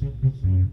Listen.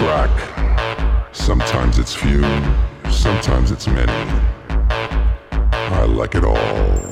Track. Sometimes it's few, sometimes it's many. I like it all.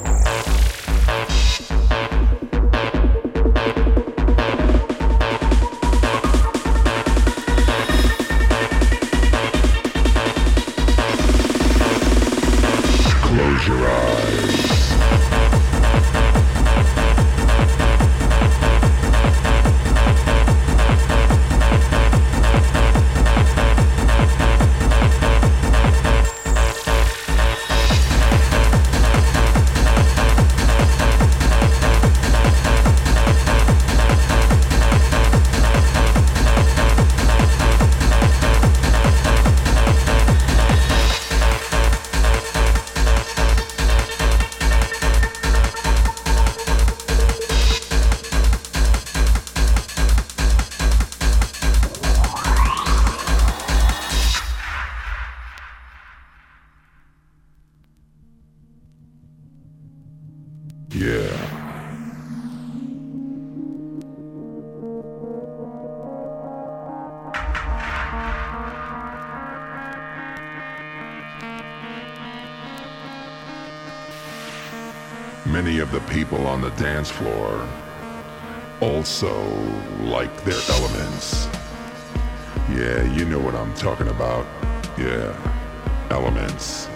Dance floor also like their elements. Yeah, you know what I'm talking about. Yeah, elements.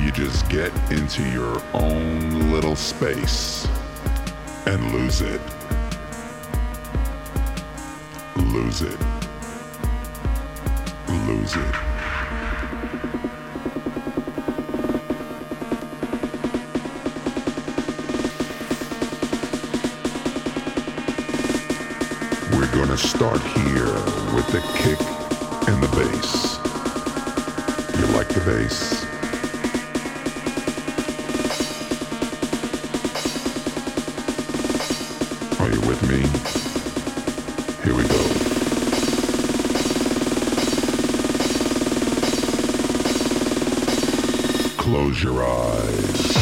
You just get into your own little space and lose it. Lose it lose it. We're gonna start here with the kick and the bass. You like the bass? Close your eyes.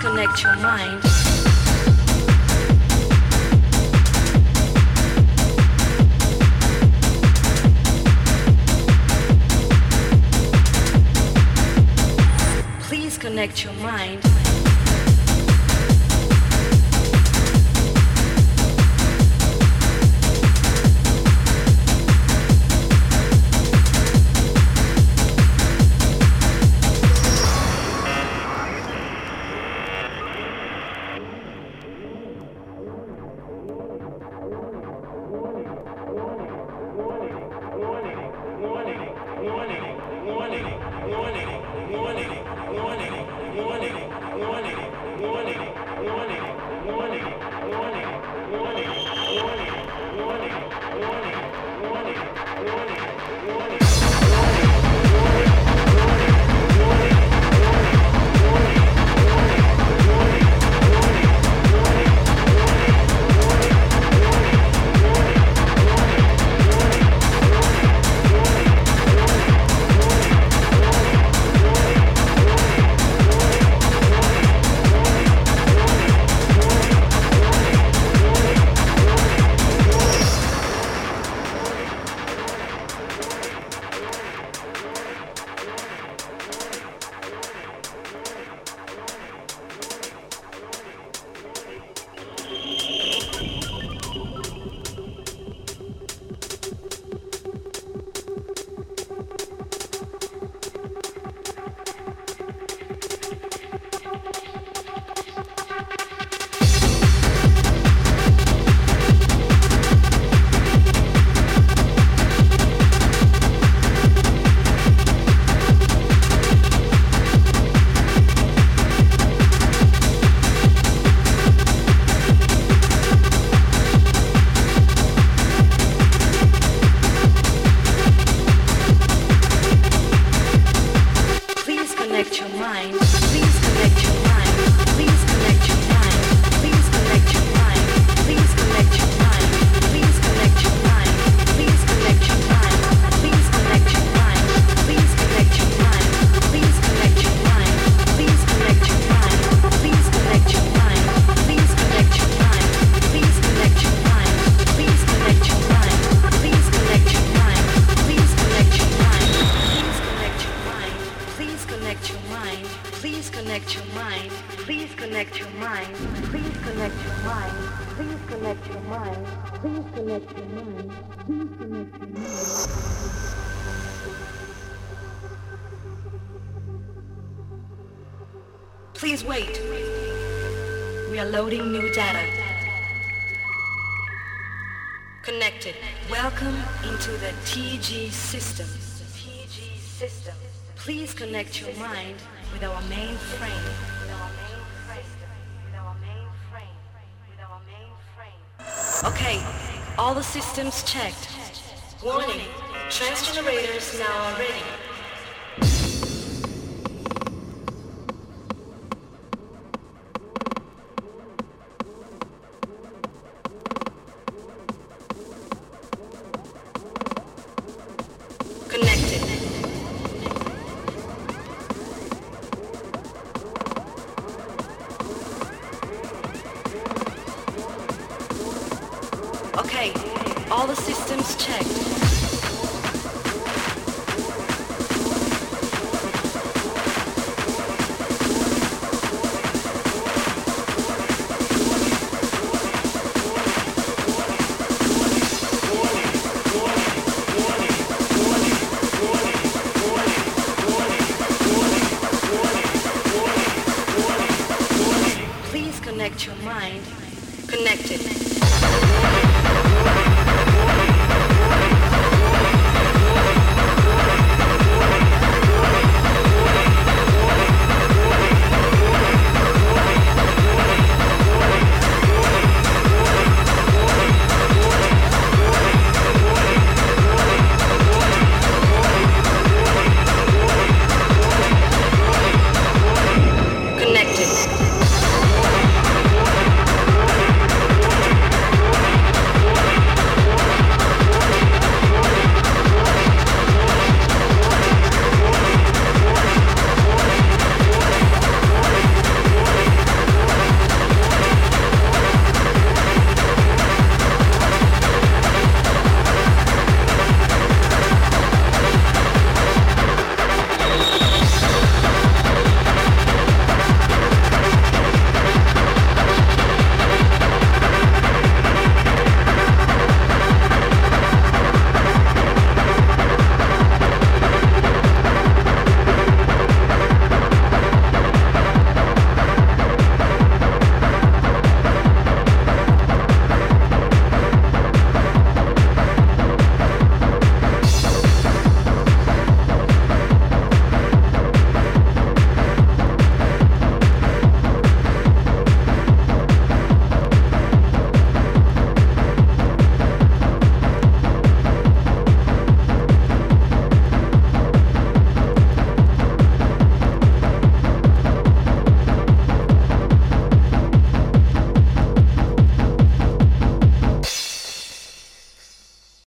Connect your mind. Please connect your mind. All the systems checked. Warning, Trance Generators now are ready.